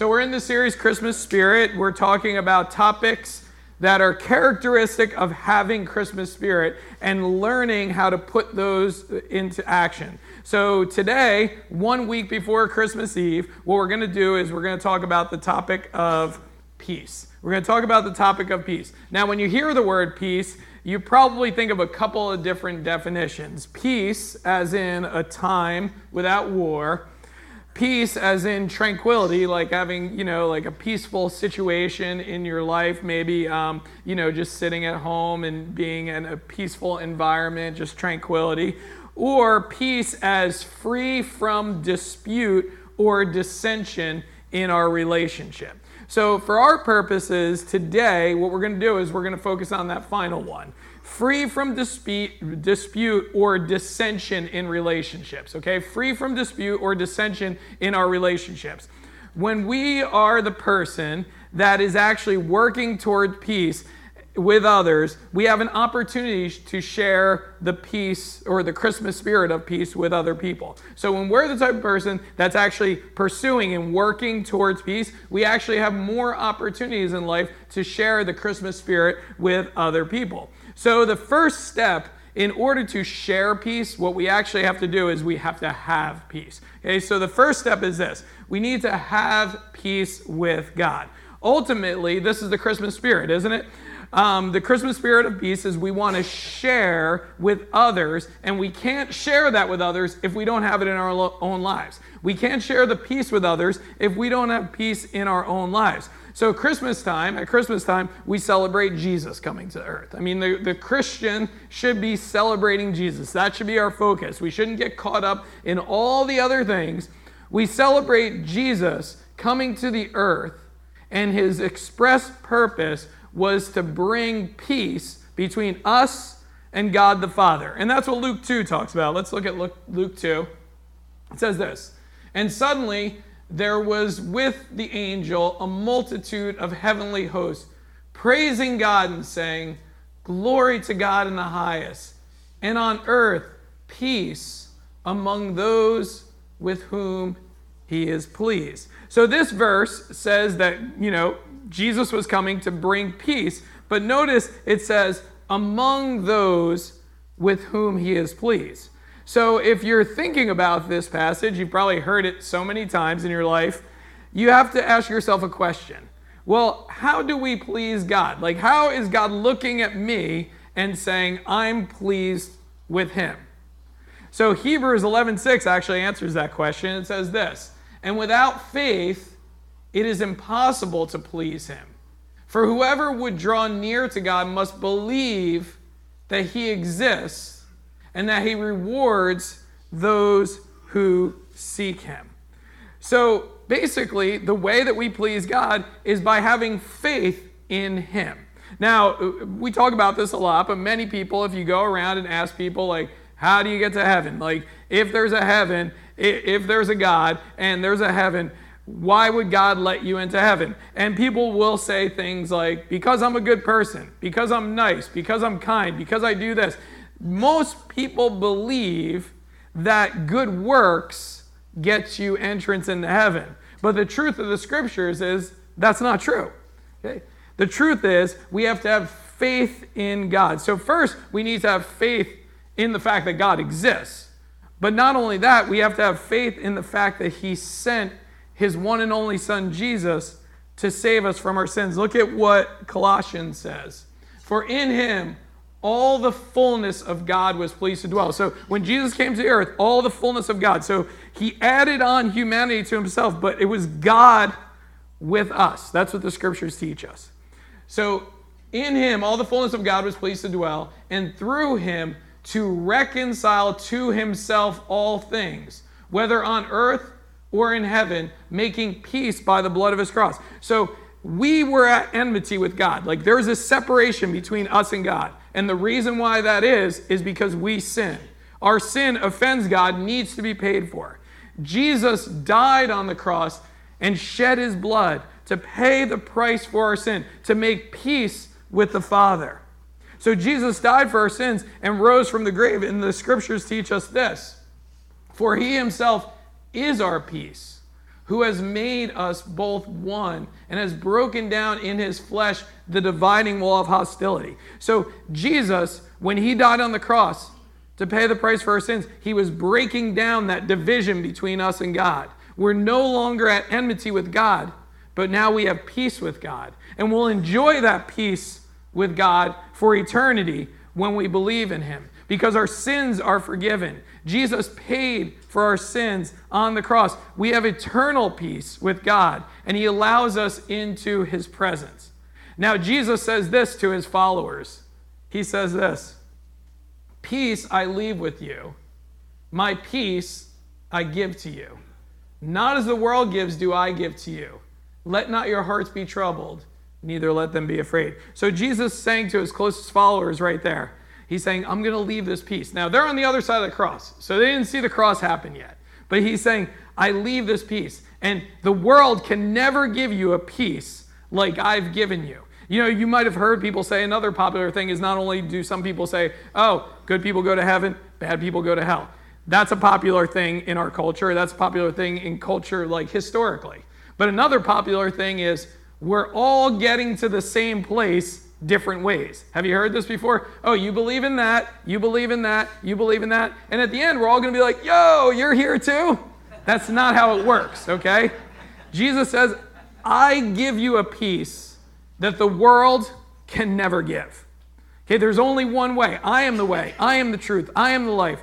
So, we're in the series Christmas Spirit. We're talking about topics that are characteristic of having Christmas spirit and learning how to put those into action. So, today, one week before Christmas Eve, what we're going to do is we're going to talk about the topic of peace. We're going to talk about the topic of peace. Now, when you hear the word peace, you probably think of a couple of different definitions. Peace, as in a time without war, peace as in tranquility like having you know like a peaceful situation in your life maybe um, you know just sitting at home and being in a peaceful environment just tranquility or peace as free from dispute or dissension in our relationship. So, for our purposes today, what we're going to do is we're going to focus on that final one free from dispute, dispute or dissension in relationships. Okay, free from dispute or dissension in our relationships. When we are the person that is actually working toward peace, with others, we have an opportunity to share the peace or the Christmas spirit of peace with other people. So when we're the type of person that's actually pursuing and working towards peace, we actually have more opportunities in life to share the Christmas spirit with other people. So the first step in order to share peace, what we actually have to do is we have to have peace. Okay, so the first step is this we need to have peace with God. Ultimately, this is the Christmas spirit, isn't it? Um, the Christmas spirit of peace is we want to share with others, and we can't share that with others if we don't have it in our lo- own lives. We can't share the peace with others if we don't have peace in our own lives. So, Christmas time, at Christmas time, we celebrate Jesus coming to earth. I mean, the, the Christian should be celebrating Jesus. That should be our focus. We shouldn't get caught up in all the other things. We celebrate Jesus coming to the earth and his express purpose was to bring peace between us and God the Father. And that's what Luke 2 talks about. Let's look at Luke Luke 2. It says this And suddenly there was with the angel a multitude of heavenly hosts, praising God and saying, Glory to God in the highest, and on earth peace among those with whom he is pleased. So this verse says that, you know, Jesus was coming to bring peace. But notice it says, among those with whom he is pleased. So if you're thinking about this passage, you've probably heard it so many times in your life, you have to ask yourself a question. Well, how do we please God? Like, how is God looking at me and saying, I'm pleased with him? So Hebrews 11:6 actually answers that question. It says this, and without faith, it is impossible to please him. For whoever would draw near to God must believe that he exists and that he rewards those who seek him. So basically, the way that we please God is by having faith in him. Now, we talk about this a lot, but many people, if you go around and ask people, like, how do you get to heaven? Like, if there's a heaven, if there's a God and there's a heaven, why would God let you into heaven? And people will say things like, because I'm a good person, because I'm nice, because I'm kind, because I do this. Most people believe that good works gets you entrance into heaven. But the truth of the scriptures is that's not true. Okay? The truth is we have to have faith in God. So, first, we need to have faith in the fact that God exists. But not only that, we have to have faith in the fact that He sent his one and only son Jesus to save us from our sins. Look at what Colossians says. For in him all the fullness of God was pleased to dwell. So when Jesus came to earth, all the fullness of God. So he added on humanity to himself, but it was God with us. That's what the scriptures teach us. So in him all the fullness of God was pleased to dwell, and through him to reconcile to himself all things, whether on earth or in heaven, making peace by the blood of his cross. So we were at enmity with God. Like there's a separation between us and God. And the reason why that is, is because we sin. Our sin offends God, needs to be paid for. Jesus died on the cross and shed his blood to pay the price for our sin, to make peace with the Father. So Jesus died for our sins and rose from the grave. And the scriptures teach us this For he himself is our peace, who has made us both one and has broken down in his flesh the dividing wall of hostility. So, Jesus, when he died on the cross to pay the price for our sins, he was breaking down that division between us and God. We're no longer at enmity with God, but now we have peace with God. And we'll enjoy that peace with God for eternity when we believe in him because our sins are forgiven. Jesus paid for our sins on the cross. We have eternal peace with God, and He allows us into His presence. Now, Jesus says this to His followers He says this Peace I leave with you, my peace I give to you. Not as the world gives, do I give to you. Let not your hearts be troubled, neither let them be afraid. So, Jesus saying to his closest followers right there, He's saying, I'm going to leave this peace. Now, they're on the other side of the cross, so they didn't see the cross happen yet. But he's saying, I leave this peace. And the world can never give you a peace like I've given you. You know, you might have heard people say another popular thing is not only do some people say, oh, good people go to heaven, bad people go to hell. That's a popular thing in our culture. That's a popular thing in culture, like historically. But another popular thing is we're all getting to the same place different ways. Have you heard this before? Oh, you believe in that, you believe in that, you believe in that. And at the end, we're all going to be like, yo, you're here too? That's not how it works, okay? Jesus says, I give you a peace that the world can never give. Okay, there's only one way. I am the way, I am the truth, I am the life.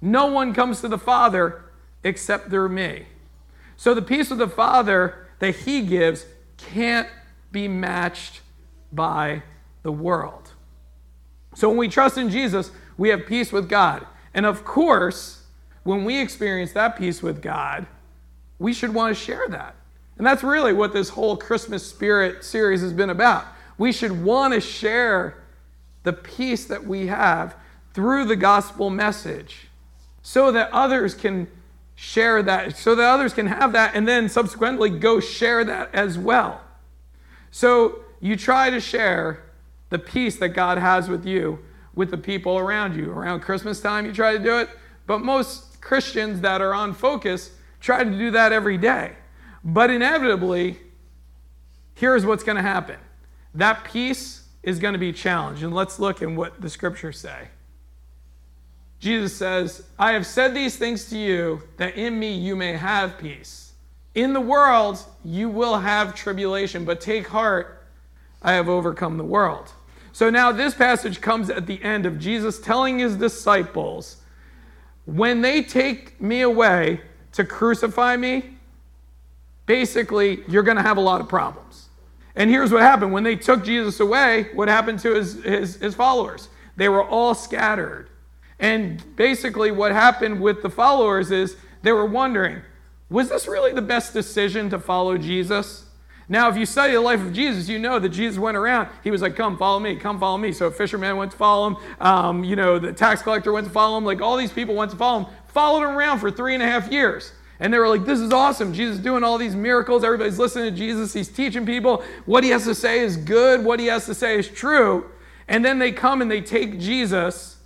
No one comes to the Father except through me. So the peace of the Father that He gives can't be matched by the world. So when we trust in Jesus, we have peace with God. And of course, when we experience that peace with God, we should want to share that. And that's really what this whole Christmas Spirit series has been about. We should want to share the peace that we have through the gospel message so that others can share that, so that others can have that, and then subsequently go share that as well. So you try to share the peace that God has with you, with the people around you. Around Christmas time, you try to do it, but most Christians that are on focus try to do that every day. But inevitably, here's what's going to happen that peace is going to be challenged. And let's look at what the scriptures say. Jesus says, I have said these things to you that in me you may have peace. In the world you will have tribulation, but take heart, I have overcome the world. So now this passage comes at the end of Jesus telling his disciples, when they take me away to crucify me, basically, you're going to have a lot of problems. And here's what happened when they took Jesus away, what happened to his, his, his followers? They were all scattered. And basically, what happened with the followers is they were wondering, was this really the best decision to follow Jesus? Now, if you study the life of Jesus, you know that Jesus went around. He was like, Come, follow me, come, follow me. So, a fisherman went to follow him. Um, you know, the tax collector went to follow him. Like, all these people went to follow him, followed him around for three and a half years. And they were like, This is awesome. Jesus is doing all these miracles. Everybody's listening to Jesus. He's teaching people. What he has to say is good, what he has to say is true. And then they come and they take Jesus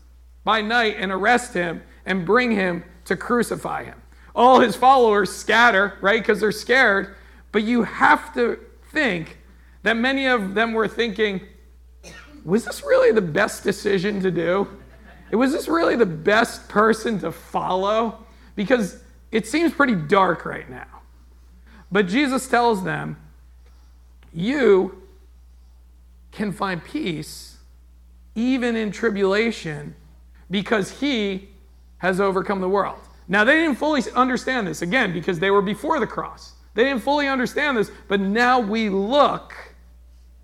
by night and arrest him and bring him to crucify him. All his followers scatter, right? Because they're scared. But you have to think that many of them were thinking, was this really the best decision to do? Was this really the best person to follow? Because it seems pretty dark right now. But Jesus tells them, you can find peace even in tribulation because he has overcome the world. Now, they didn't fully understand this, again, because they were before the cross. They didn't fully understand this, but now we look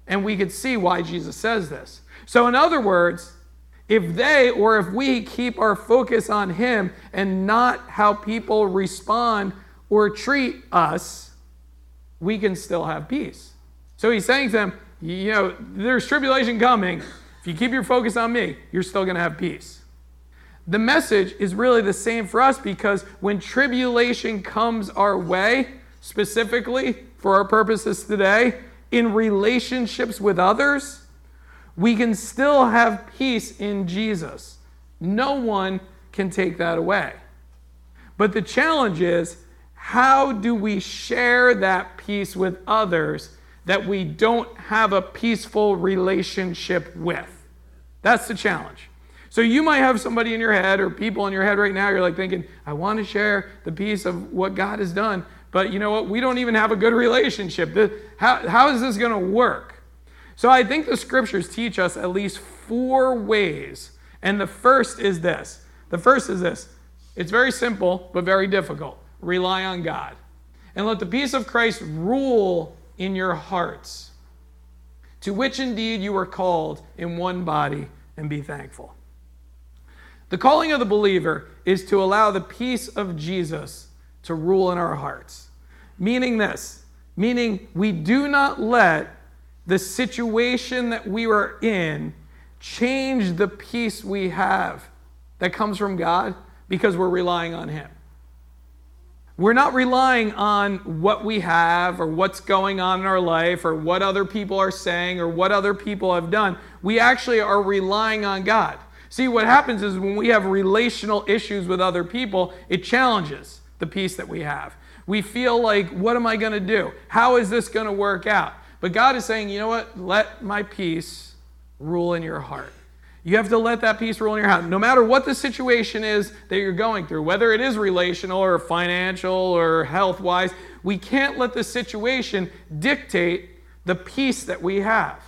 and we could see why Jesus says this. So, in other words, if they or if we keep our focus on Him and not how people respond or treat us, we can still have peace. So he's saying to them, you know, there's tribulation coming. If you keep your focus on me, you're still going to have peace. The message is really the same for us because when tribulation comes our way, specifically for our purposes today, in relationships with others, we can still have peace in Jesus. No one can take that away. But the challenge is how do we share that peace with others that we don't have a peaceful relationship with? That's the challenge. So you might have somebody in your head or people in your head right now, you're like thinking, I want to share the peace of what God has done, but you know what? We don't even have a good relationship. How, how is this going to work? So I think the scriptures teach us at least four ways. And the first is this the first is this it's very simple, but very difficult. Rely on God. And let the peace of Christ rule in your hearts, to which indeed you were called in one body, and be thankful. The calling of the believer is to allow the peace of Jesus to rule in our hearts. Meaning this, meaning we do not let the situation that we are in change the peace we have that comes from God because we're relying on Him. We're not relying on what we have or what's going on in our life or what other people are saying or what other people have done. We actually are relying on God. See, what happens is when we have relational issues with other people, it challenges the peace that we have. We feel like, what am I going to do? How is this going to work out? But God is saying, you know what? Let my peace rule in your heart. You have to let that peace rule in your heart. No matter what the situation is that you're going through, whether it is relational or financial or health wise, we can't let the situation dictate the peace that we have.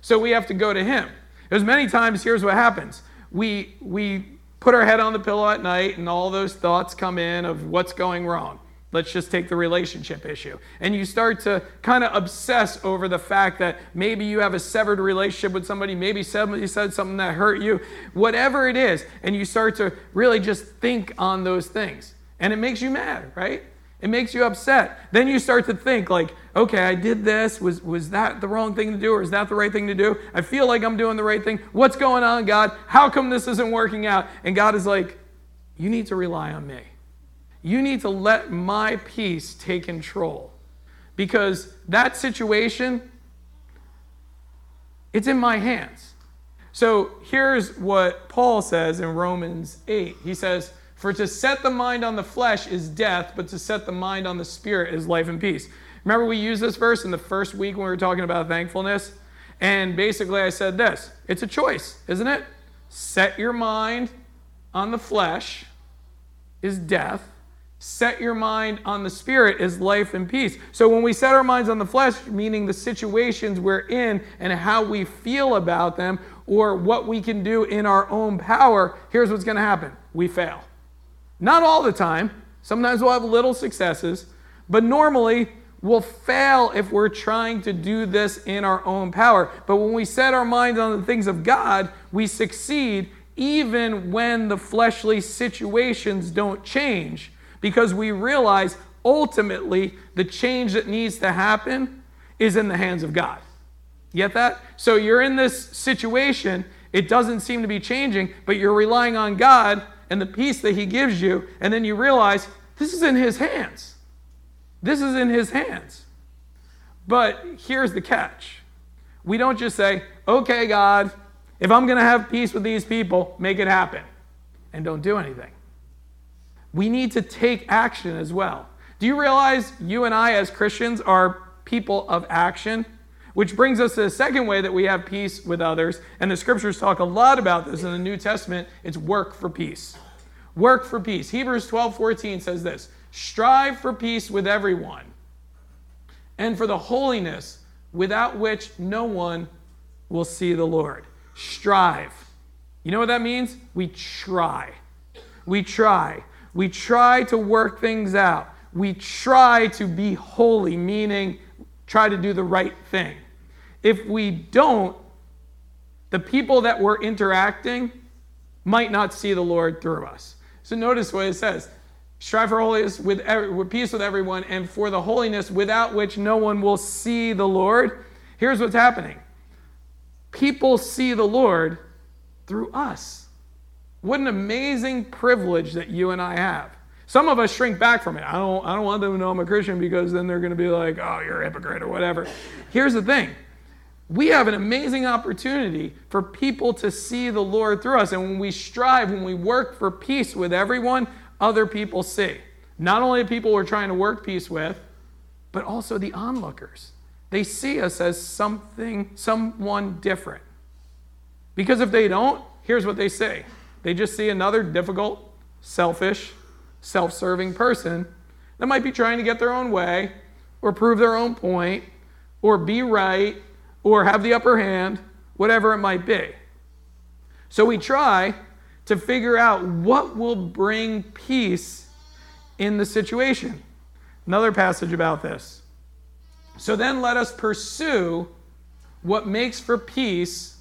So we have to go to Him. Because many times, here's what happens we, we put our head on the pillow at night, and all those thoughts come in of what's going wrong. Let's just take the relationship issue. And you start to kind of obsess over the fact that maybe you have a severed relationship with somebody, maybe somebody said something that hurt you, whatever it is. And you start to really just think on those things. And it makes you mad, right? It makes you upset. Then you start to think, like, okay, I did this. Was, was that the wrong thing to do, or is that the right thing to do? I feel like I'm doing the right thing. What's going on, God? How come this isn't working out? And God is like, you need to rely on me. You need to let my peace take control. Because that situation, it's in my hands. So here's what Paul says in Romans 8. He says, For to set the mind on the flesh is death, but to set the mind on the spirit is life and peace. Remember, we used this verse in the first week when we were talking about thankfulness? And basically, I said this it's a choice, isn't it? Set your mind on the flesh is death, set your mind on the spirit is life and peace. So when we set our minds on the flesh, meaning the situations we're in and how we feel about them or what we can do in our own power, here's what's going to happen we fail. Not all the time. Sometimes we'll have little successes, but normally we'll fail if we're trying to do this in our own power. But when we set our minds on the things of God, we succeed even when the fleshly situations don't change because we realize ultimately the change that needs to happen is in the hands of God. get that? So you're in this situation, it doesn't seem to be changing, but you're relying on God and the peace that He gives you, and then you realize this is in His hands. This is in His hands. But here's the catch we don't just say, okay, God, if I'm going to have peace with these people, make it happen, and don't do anything we need to take action as well. Do you realize you and I, as Christians, are people of action? Which brings us to the second way that we have peace with others. And the scriptures talk a lot about this in the New Testament. It's work for peace. Work for peace. Hebrews 12 14 says this Strive for peace with everyone and for the holiness without which no one will see the Lord. Strive. You know what that means? We try. We try. We try to work things out. We try to be holy, meaning try to do the right thing. If we don't, the people that we're interacting might not see the Lord through us. So notice what it says strive for holiness with, every, with peace with everyone, and for the holiness without which no one will see the Lord. Here's what's happening people see the Lord through us. What an amazing privilege that you and I have. Some of us shrink back from it. I don't, I don't want them to know I'm a Christian because then they're going to be like, oh, you're a hypocrite or whatever. Here's the thing we have an amazing opportunity for people to see the Lord through us. And when we strive, when we work for peace with everyone, other people see. not only the people we're trying to work peace with, but also the onlookers. They see us as something, someone different. Because if they don't, here's what they say they just see another difficult, selfish, self serving person that might be trying to get their own way or prove their own point or be right or have the upper hand, whatever it might be. So we try to figure out what will bring peace in the situation. Another passage about this. So then let us pursue what makes for peace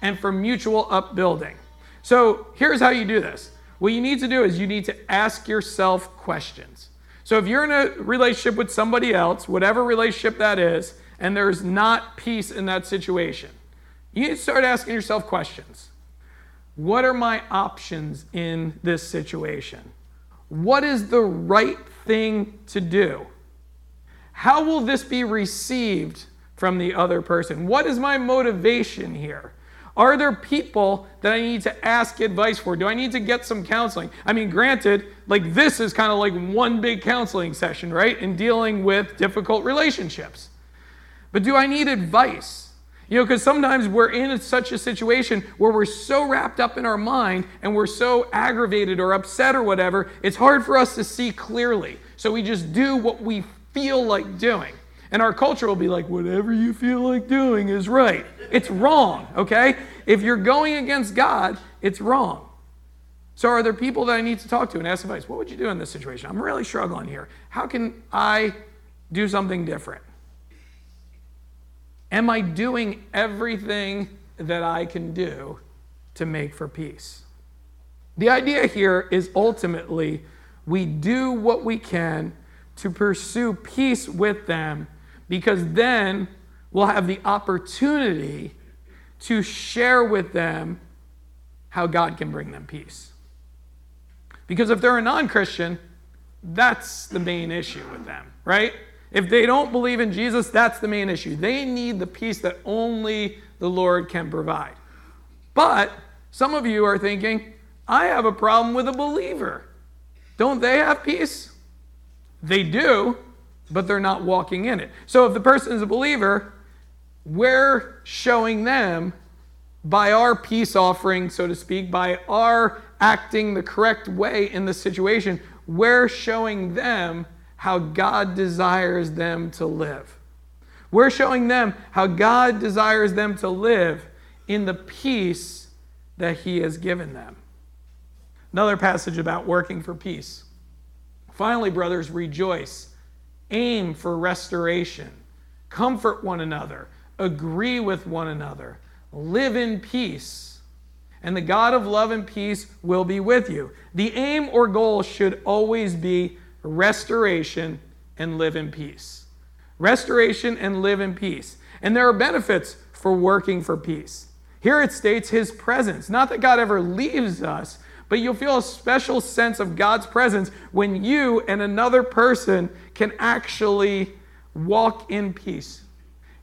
and for mutual upbuilding. So here's how you do this. What you need to do is you need to ask yourself questions. So if you're in a relationship with somebody else, whatever relationship that is, and there's not peace in that situation, you need to start asking yourself questions. What are my options in this situation? What is the right thing to do? How will this be received from the other person? What is my motivation here? Are there people that I need to ask advice for? Do I need to get some counseling? I mean, granted, like this is kind of like one big counseling session, right? In dealing with difficult relationships. But do I need advice? You know, because sometimes we're in such a situation where we're so wrapped up in our mind and we're so aggravated or upset or whatever, it's hard for us to see clearly. So we just do what we feel like doing. And our culture will be like, whatever you feel like doing is right. It's wrong, okay? If you're going against God, it's wrong. So, are there people that I need to talk to and ask advice? What would you do in this situation? I'm really struggling here. How can I do something different? Am I doing everything that I can do to make for peace? The idea here is ultimately we do what we can to pursue peace with them because then we'll have the opportunity to share with them how God can bring them peace. Because if they're a non Christian, that's the main issue with them, right? If they don't believe in Jesus, that's the main issue. They need the peace that only the Lord can provide. But some of you are thinking, I have a problem with a believer. Don't they have peace? They do, but they're not walking in it. So if the person is a believer, we're showing them by our peace offering, so to speak, by our acting the correct way in the situation, we're showing them how God desires them to live. We're showing them how God desires them to live in the peace that He has given them. Another passage about working for peace. Finally, brothers, rejoice aim for restoration, comfort one another, agree with one another, live in peace, and the God of love and peace will be with you. The aim or goal should always be restoration and live in peace. Restoration and live in peace. And there are benefits for working for peace. Here it states his presence. Not that God ever leaves us, but you'll feel a special sense of God's presence when you and another person can actually walk in peace.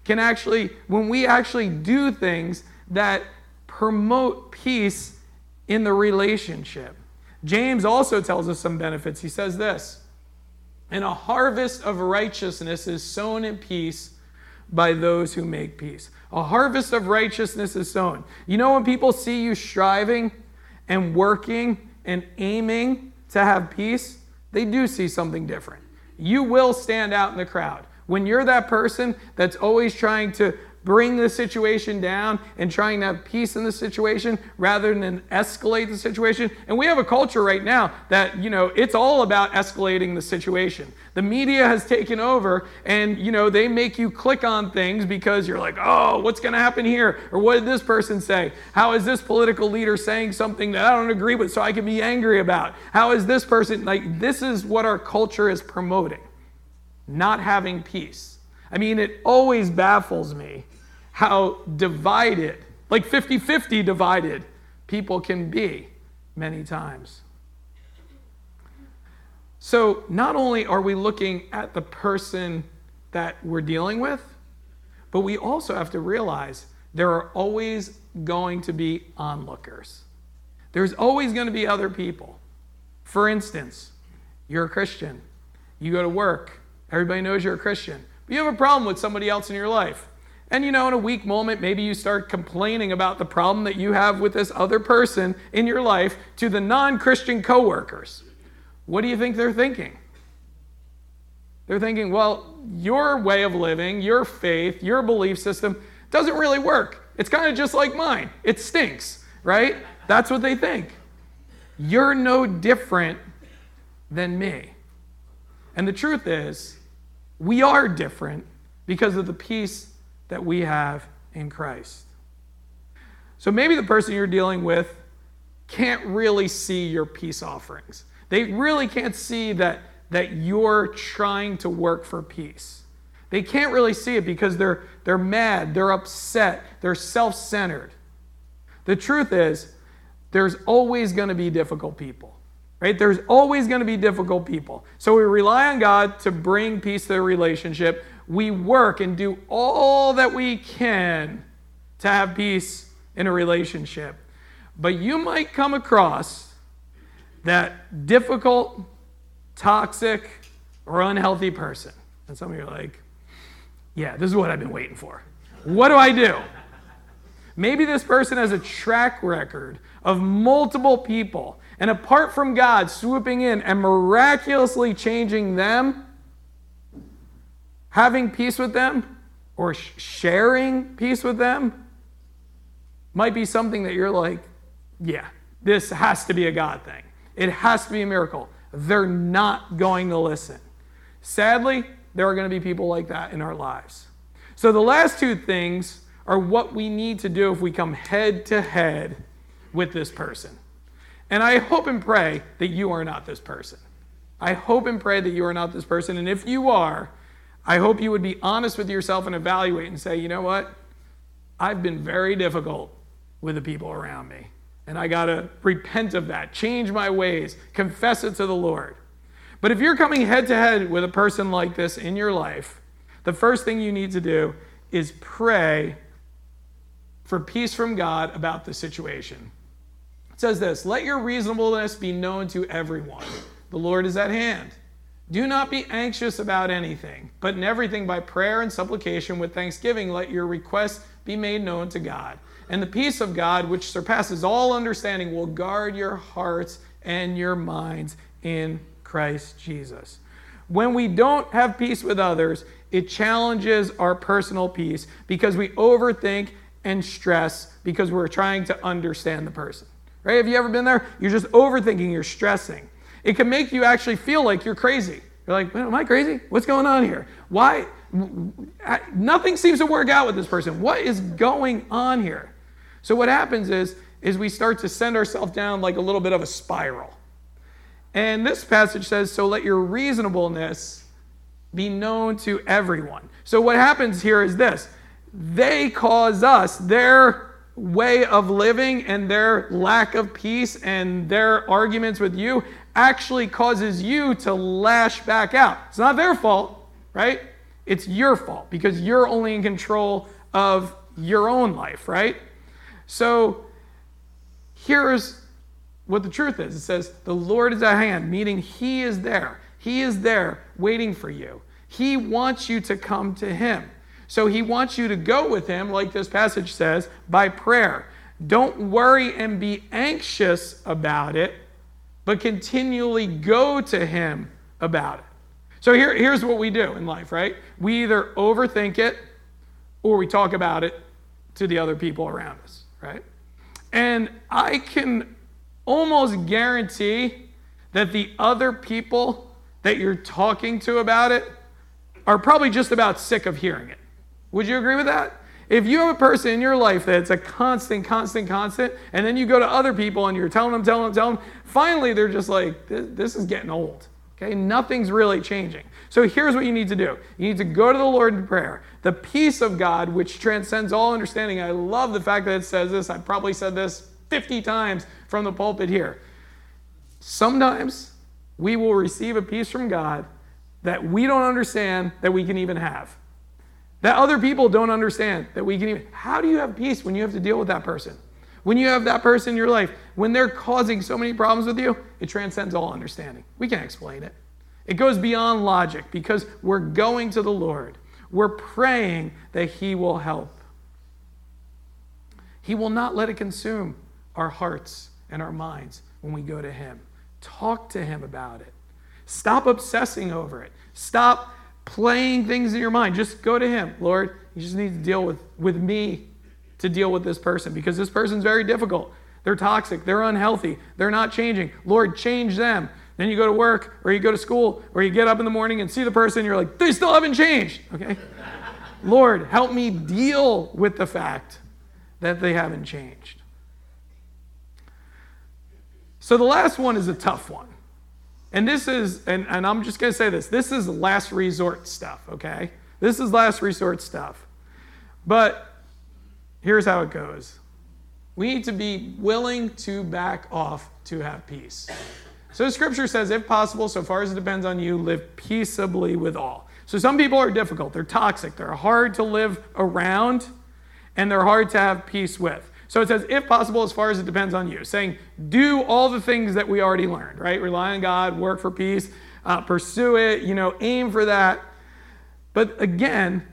Can actually, when we actually do things that promote peace in the relationship. James also tells us some benefits. He says this And a harvest of righteousness is sown in peace by those who make peace. A harvest of righteousness is sown. You know, when people see you striving, and working and aiming to have peace, they do see something different. You will stand out in the crowd. When you're that person that's always trying to bring the situation down and trying to have peace in the situation rather than escalate the situation. And we have a culture right now that, you know, it's all about escalating the situation. The media has taken over and, you know, they make you click on things because you're like, oh, what's going to happen here? Or what did this person say? How is this political leader saying something that I don't agree with so I can be angry about? How is this person, like, this is what our culture is promoting, not having peace. I mean, it always baffles me how divided, like 50 50 divided, people can be many times. So, not only are we looking at the person that we're dealing with, but we also have to realize there are always going to be onlookers. There's always going to be other people. For instance, you're a Christian. You go to work, everybody knows you're a Christian. But you have a problem with somebody else in your life. And you know, in a weak moment, maybe you start complaining about the problem that you have with this other person in your life to the non Christian coworkers. What do you think they're thinking? They're thinking, well, your way of living, your faith, your belief system doesn't really work. It's kind of just like mine. It stinks, right? That's what they think. You're no different than me. And the truth is, we are different because of the peace that we have in Christ. So maybe the person you're dealing with can't really see your peace offerings. They really can't see that, that you're trying to work for peace. They can't really see it because they're, they're mad, they're upset, they're self centered. The truth is, there's always going to be difficult people, right? There's always going to be difficult people. So we rely on God to bring peace to the relationship. We work and do all that we can to have peace in a relationship. But you might come across that difficult, toxic, or unhealthy person. And some of you are like, yeah, this is what I've been waiting for. What do I do? Maybe this person has a track record of multiple people, and apart from God swooping in and miraculously changing them, having peace with them or sharing peace with them might be something that you're like, yeah, this has to be a God thing. It has to be a miracle. They're not going to listen. Sadly, there are going to be people like that in our lives. So the last two things are what we need to do if we come head to head with this person. And I hope and pray that you are not this person. I hope and pray that you are not this person. And if you are, I hope you would be honest with yourself and evaluate and say, you know what? I've been very difficult with the people around me. And I got to repent of that, change my ways, confess it to the Lord. But if you're coming head to head with a person like this in your life, the first thing you need to do is pray for peace from God about the situation. Says this Let your reasonableness be known to everyone. The Lord is at hand. Do not be anxious about anything, but in everything by prayer and supplication with thanksgiving, let your requests be made known to God. And the peace of God, which surpasses all understanding, will guard your hearts and your minds in Christ Jesus. When we don't have peace with others, it challenges our personal peace because we overthink and stress because we're trying to understand the person. Right? Have you ever been there? You're just overthinking, you're stressing. It can make you actually feel like you're crazy. You're like, am I crazy? What's going on here? Why? Nothing seems to work out with this person. What is going on here? So what happens is, is we start to send ourselves down like a little bit of a spiral. And this passage says, so let your reasonableness be known to everyone. So what happens here is this. They cause us, their way of living and their lack of peace and their arguments with you actually causes you to lash back out. It's not their fault, right? It's your fault because you're only in control of your own life, right? So here's what the truth is it says, The Lord is at hand, meaning He is there. He is there waiting for you. He wants you to come to Him. So He wants you to go with Him, like this passage says, by prayer. Don't worry and be anxious about it, but continually go to Him about it. So here, here's what we do in life, right? We either overthink it or we talk about it to the other people around us right? And I can almost guarantee that the other people that you're talking to about it are probably just about sick of hearing it. Would you agree with that? If you have a person in your life that's a constant, constant, constant, and then you go to other people and you're telling them, telling them, telling them, finally they're just like, this is getting old. Okay, nothing's really changing. So here's what you need to do you need to go to the Lord in prayer. The peace of God, which transcends all understanding. I love the fact that it says this. I've probably said this 50 times from the pulpit here. Sometimes we will receive a peace from God that we don't understand that we can even have. That other people don't understand that we can even. How do you have peace when you have to deal with that person? When you have that person in your life, when they're causing so many problems with you, it transcends all understanding. We can't explain it. It goes beyond logic because we're going to the Lord. We're praying that He will help. He will not let it consume our hearts and our minds when we go to Him. Talk to Him about it. Stop obsessing over it. Stop playing things in your mind. Just go to Him. Lord, you just need to deal with, with me to deal with this person because this person's very difficult. They're toxic. They're unhealthy. They're not changing. Lord, change them. Then you go to work or you go to school or you get up in the morning and see the person, you're like, they still haven't changed. Okay? Lord, help me deal with the fact that they haven't changed. So the last one is a tough one. And this is, and, and I'm just going to say this this is last resort stuff, okay? This is last resort stuff. But here's how it goes we need to be willing to back off to have peace. So scripture says, if possible, so far as it depends on you, live peaceably with all. So some people are difficult, they're toxic, they're hard to live around, and they're hard to have peace with. So it says, if possible, as far as it depends on you, saying, do all the things that we already learned, right? Rely on God, work for peace, uh, pursue it, you know, aim for that. But again,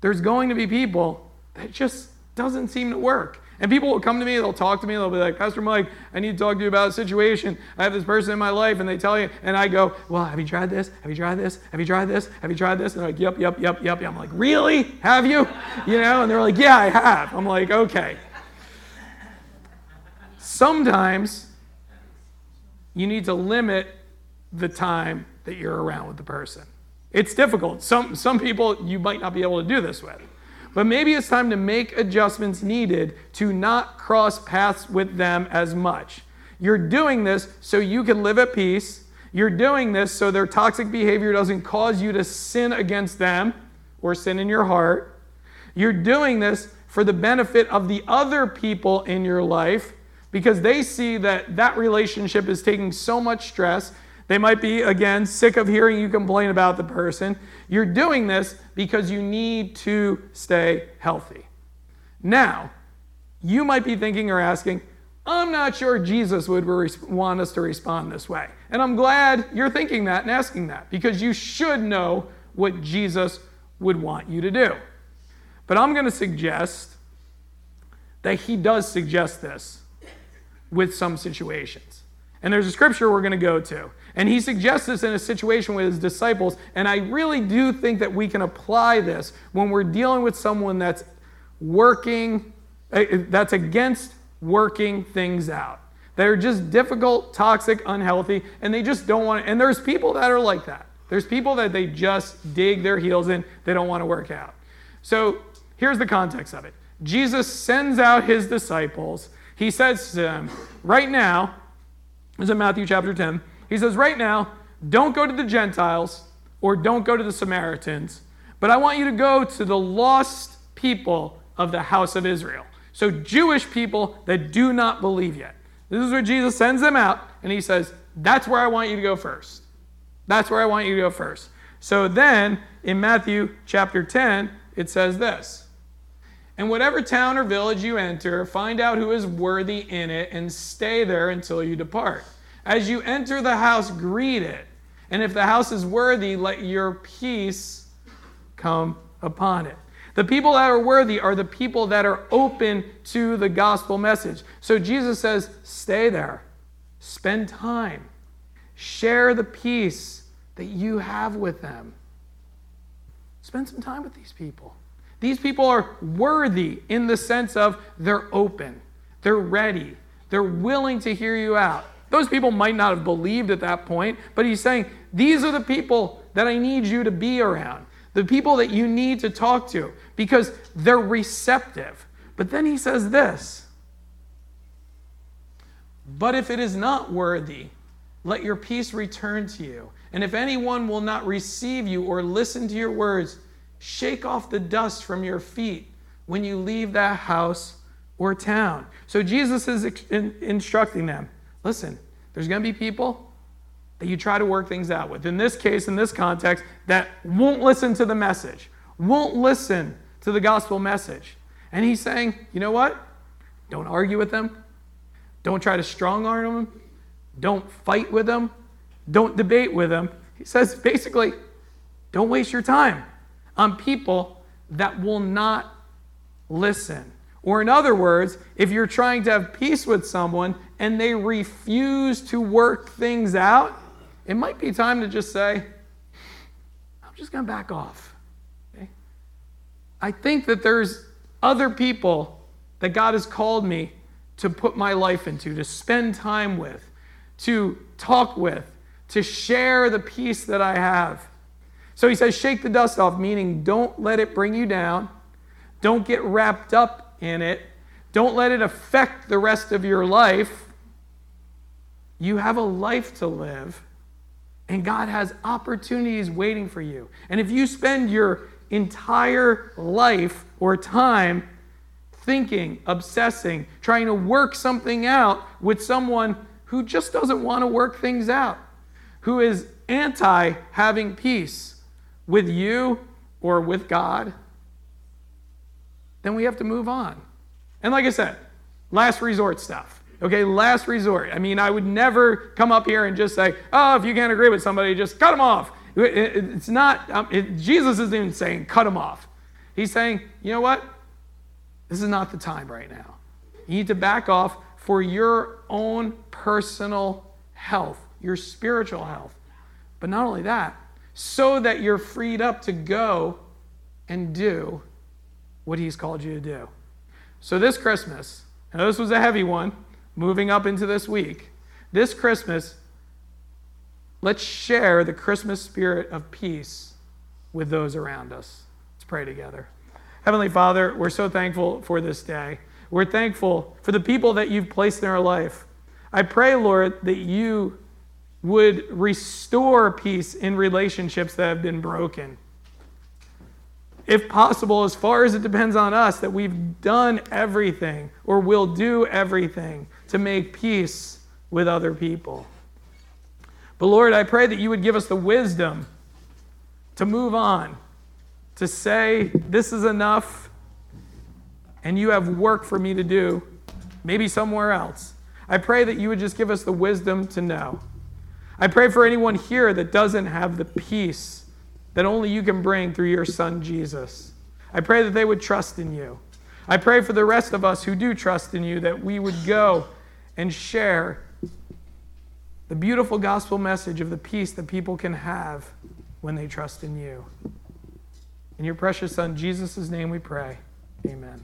there's going to be people that just doesn't seem to work. And people will come to me, they'll talk to me, they'll be like, Pastor Mike, I need to talk to you about a situation. I have this person in my life, and they tell you, and I go, Well, have you tried this? Have you tried this? Have you tried this? Have you tried this? And they're like, Yep, yep, yep, yep. I'm like, Really? Have you? You know, and they're like, Yeah, I have. I'm like, Okay. Sometimes you need to limit the time that you're around with the person. It's difficult. Some, some people you might not be able to do this with. But maybe it's time to make adjustments needed to not cross paths with them as much. You're doing this so you can live at peace. You're doing this so their toxic behavior doesn't cause you to sin against them or sin in your heart. You're doing this for the benefit of the other people in your life because they see that that relationship is taking so much stress. They might be, again, sick of hearing you complain about the person. You're doing this because you need to stay healthy. Now, you might be thinking or asking, I'm not sure Jesus would re- want us to respond this way. And I'm glad you're thinking that and asking that because you should know what Jesus would want you to do. But I'm going to suggest that he does suggest this with some situations. And there's a scripture we're going to go to. And he suggests this in a situation with his disciples. And I really do think that we can apply this when we're dealing with someone that's working, eh, eh, that's against working things out. They're just difficult, toxic, unhealthy, and they just don't want to. And there's people that are like that. There's people that they just dig their heels in, they don't want to work out. So here's the context of it Jesus sends out his disciples. He says to right now, this is in Matthew chapter 10. He says, right now, don't go to the Gentiles or don't go to the Samaritans, but I want you to go to the lost people of the house of Israel. So, Jewish people that do not believe yet. This is where Jesus sends them out, and he says, That's where I want you to go first. That's where I want you to go first. So then, in Matthew chapter 10, it says this And whatever town or village you enter, find out who is worthy in it, and stay there until you depart. As you enter the house, greet it. And if the house is worthy, let your peace come upon it. The people that are worthy are the people that are open to the gospel message. So Jesus says, stay there, spend time, share the peace that you have with them. Spend some time with these people. These people are worthy in the sense of they're open, they're ready, they're willing to hear you out. Those people might not have believed at that point, but he's saying, These are the people that I need you to be around, the people that you need to talk to, because they're receptive. But then he says this But if it is not worthy, let your peace return to you. And if anyone will not receive you or listen to your words, shake off the dust from your feet when you leave that house or town. So Jesus is instructing them Listen, there's going to be people that you try to work things out with. In this case, in this context, that won't listen to the message, won't listen to the gospel message. And he's saying, you know what? Don't argue with them. Don't try to strong arm them. Don't fight with them. Don't debate with them. He says basically, don't waste your time on people that will not listen. Or, in other words, if you're trying to have peace with someone and they refuse to work things out, it might be time to just say, I'm just going to back off. Okay? I think that there's other people that God has called me to put my life into, to spend time with, to talk with, to share the peace that I have. So he says, shake the dust off, meaning don't let it bring you down. Don't get wrapped up in it. Don't let it affect the rest of your life. You have a life to live, and God has opportunities waiting for you. And if you spend your entire life or time thinking, obsessing, trying to work something out with someone who just doesn't want to work things out, who is anti having peace with you or with God, then we have to move on. And like I said, last resort stuff. Okay, last resort. I mean, I would never come up here and just say, oh, if you can't agree with somebody, just cut them off. It's not, um, it, Jesus isn't even saying cut them off. He's saying, you know what? This is not the time right now. You need to back off for your own personal health, your spiritual health. But not only that, so that you're freed up to go and do what he's called you to do. So this Christmas, now this was a heavy one, moving up into this week. This Christmas, let's share the Christmas spirit of peace with those around us. Let's pray together. Heavenly Father, we're so thankful for this day. We're thankful for the people that you've placed in our life. I pray, Lord, that you would restore peace in relationships that have been broken if possible, as far as it depends on us, that we've done everything or will do everything to make peace with other people. But Lord, I pray that you would give us the wisdom to move on, to say, This is enough, and you have work for me to do, maybe somewhere else. I pray that you would just give us the wisdom to know. I pray for anyone here that doesn't have the peace that only you can bring through your Son, Jesus. I pray that they would trust in you. I pray for the rest of us who do trust in you that we would go and share the beautiful gospel message of the peace that people can have when they trust in you. In your precious Son, Jesus' name we pray. Amen.